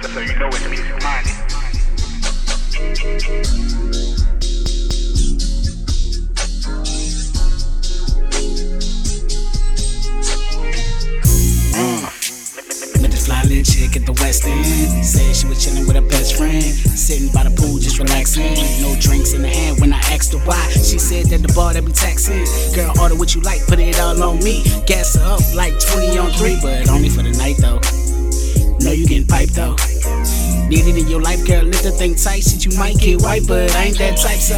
so, so you know it's music minded. Fly little chick at the West End. Said she was chilling with her best friend. Sitting by the pool, just relaxing. No drinks in the hand when I asked her why. She said that the bar that be taxing. Girl, order what you like, put it all on me. Gas her up like 20 on 3, but only for the night though. Know you getting piped though. Need it in your life, girl. Lift the thing tight. Shit, you might get white, but I ain't that type, so.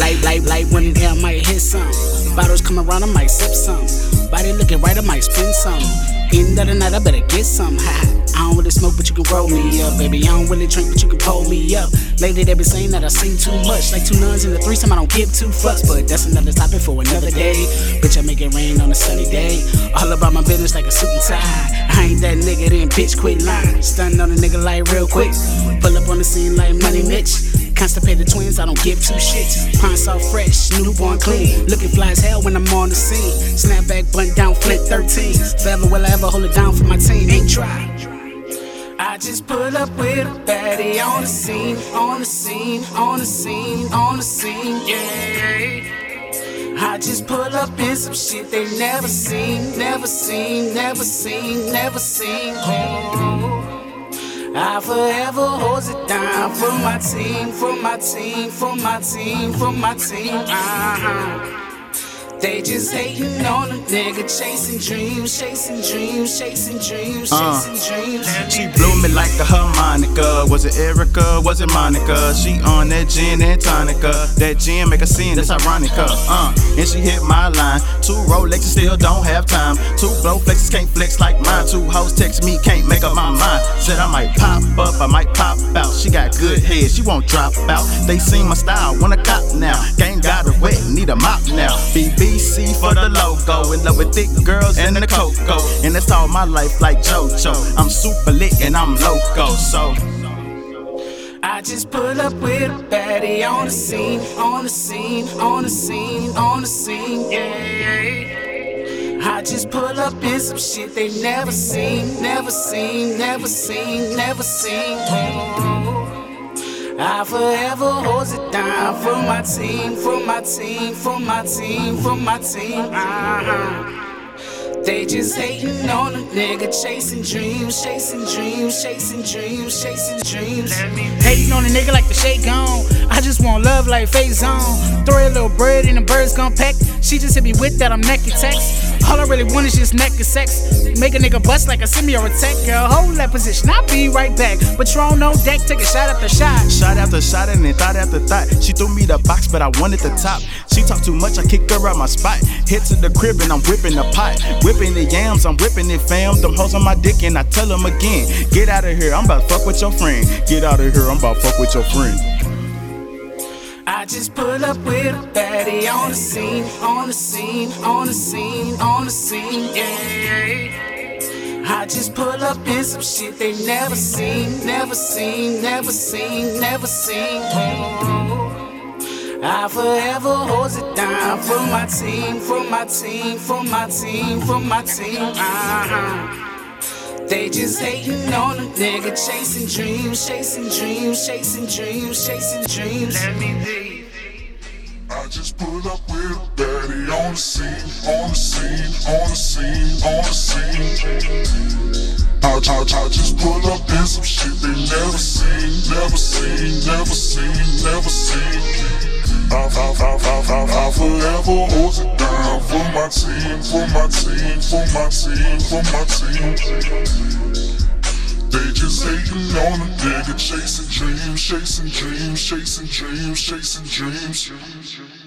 Light, light, light, when in might hit some. Bottles come around, I might sip some. Body looking right, I might spin some. End of the night, I better get some. Ha. I don't really smoke, but you can roll me up, baby. I don't really drink, but you can pull me up. Lately, they been saying that I sing too much. Like two nuns in the threesome, I don't give two fucks. But that's another topic for another day. Bitch, I make it rain on a sunny day. All about my business like a suit and tie. I ain't that nigga, then bitch, quit lying. Stunning on a nigga like real quick. Pull up on the scene like Money Mitch. Constipated twins, I don't give two shits. Pine-Sol fresh, newborn clean. Looking fly as hell when I'm on the scene. Snapback, blunt down, flint 13. Forever will I ever hold it down for my team. Ain't try. I just pull up with a baddie on the scene, on the scene, on the scene, on the scene, yeah. I just pull up in some shit they never seen, never seen, never seen, never seen. I forever hold it down for my team, for my team, for my team, for my team. Uh-huh. They just hating on a nigga, chasing dreams, chasing dreams, chasing dreams, Uh. chasing dreams. She blew me like a harmonica. Was it Erica? Was it Monica? She on that gin and tonica. That gin make a scene, that's ironica. Uh, and she hit my line. Two Rolexes still don't have time. Two blow flexes can't flex like mine. Two hoes text me, can't make up my mind. Said I might pop up, I might pop out. She got good head, she won't drop out. They seen my style, wanna cop now. Gang got her wet, need a mop now. BBC for the logo. In love with thick girls and the cocoa. And that's all my life like JoJo. I'm super lit and I'm loco, so. I just pull up with a baddie on the scene, on the scene, on the scene, on the scene, yeah. I just pull up in some shit they never seen, never seen, never seen, never seen. Oh. I forever hold it down for my team, for my team, for my team, for my team. Uh-huh. They just hating on a nigga, chasing dreams, chasing dreams, chasing dreams, chasing dreams. Hating on a nigga like the shake on. I just want love like phase on. Throw a little bread and the birds gon' peck. She just hit me with that, I'm naked text. All I really want is just naked sex. Make a nigga bust like a semi or a tech. Girl, hold that position, I'll be right back. Patron on no deck, take a shot after shot. Shot after shot and then thought after thought. She threw me the box, but I wanted the top. She talked too much, I kicked her out my spot. Hit to the crib and I'm whipping the pot. Whipping the yams, I'm whipping it, fam. Them hoes on my dick and I tell them again. Get out of here, I'm about to fuck with your friend. Get out of here, I'm about to fuck with your friend. Just pull up with a baddie on the scene, on the scene, on the scene, on the scene, yeah. I just pull up in some shit they never seen, never seen, never seen, never seen. I forever hold it down for my team, for my team, for my team, for my team. Uh-huh. They just hating on a nigga, chasing dreams, chasing dreams, chasing dreams, chasing dreams. Let me be. Just pull up with baddie on the scene, on the scene, on the scene, on the scene. I, I, I just pull up in some shit they never seen, never seen, never seen, never seen. I, I, I, I, I, I forever hold it down for my team, for my team, for my team, for my team. They just hating on a nigga, chasing dreams, chasing dreams, chasing dreams, chasing dreams.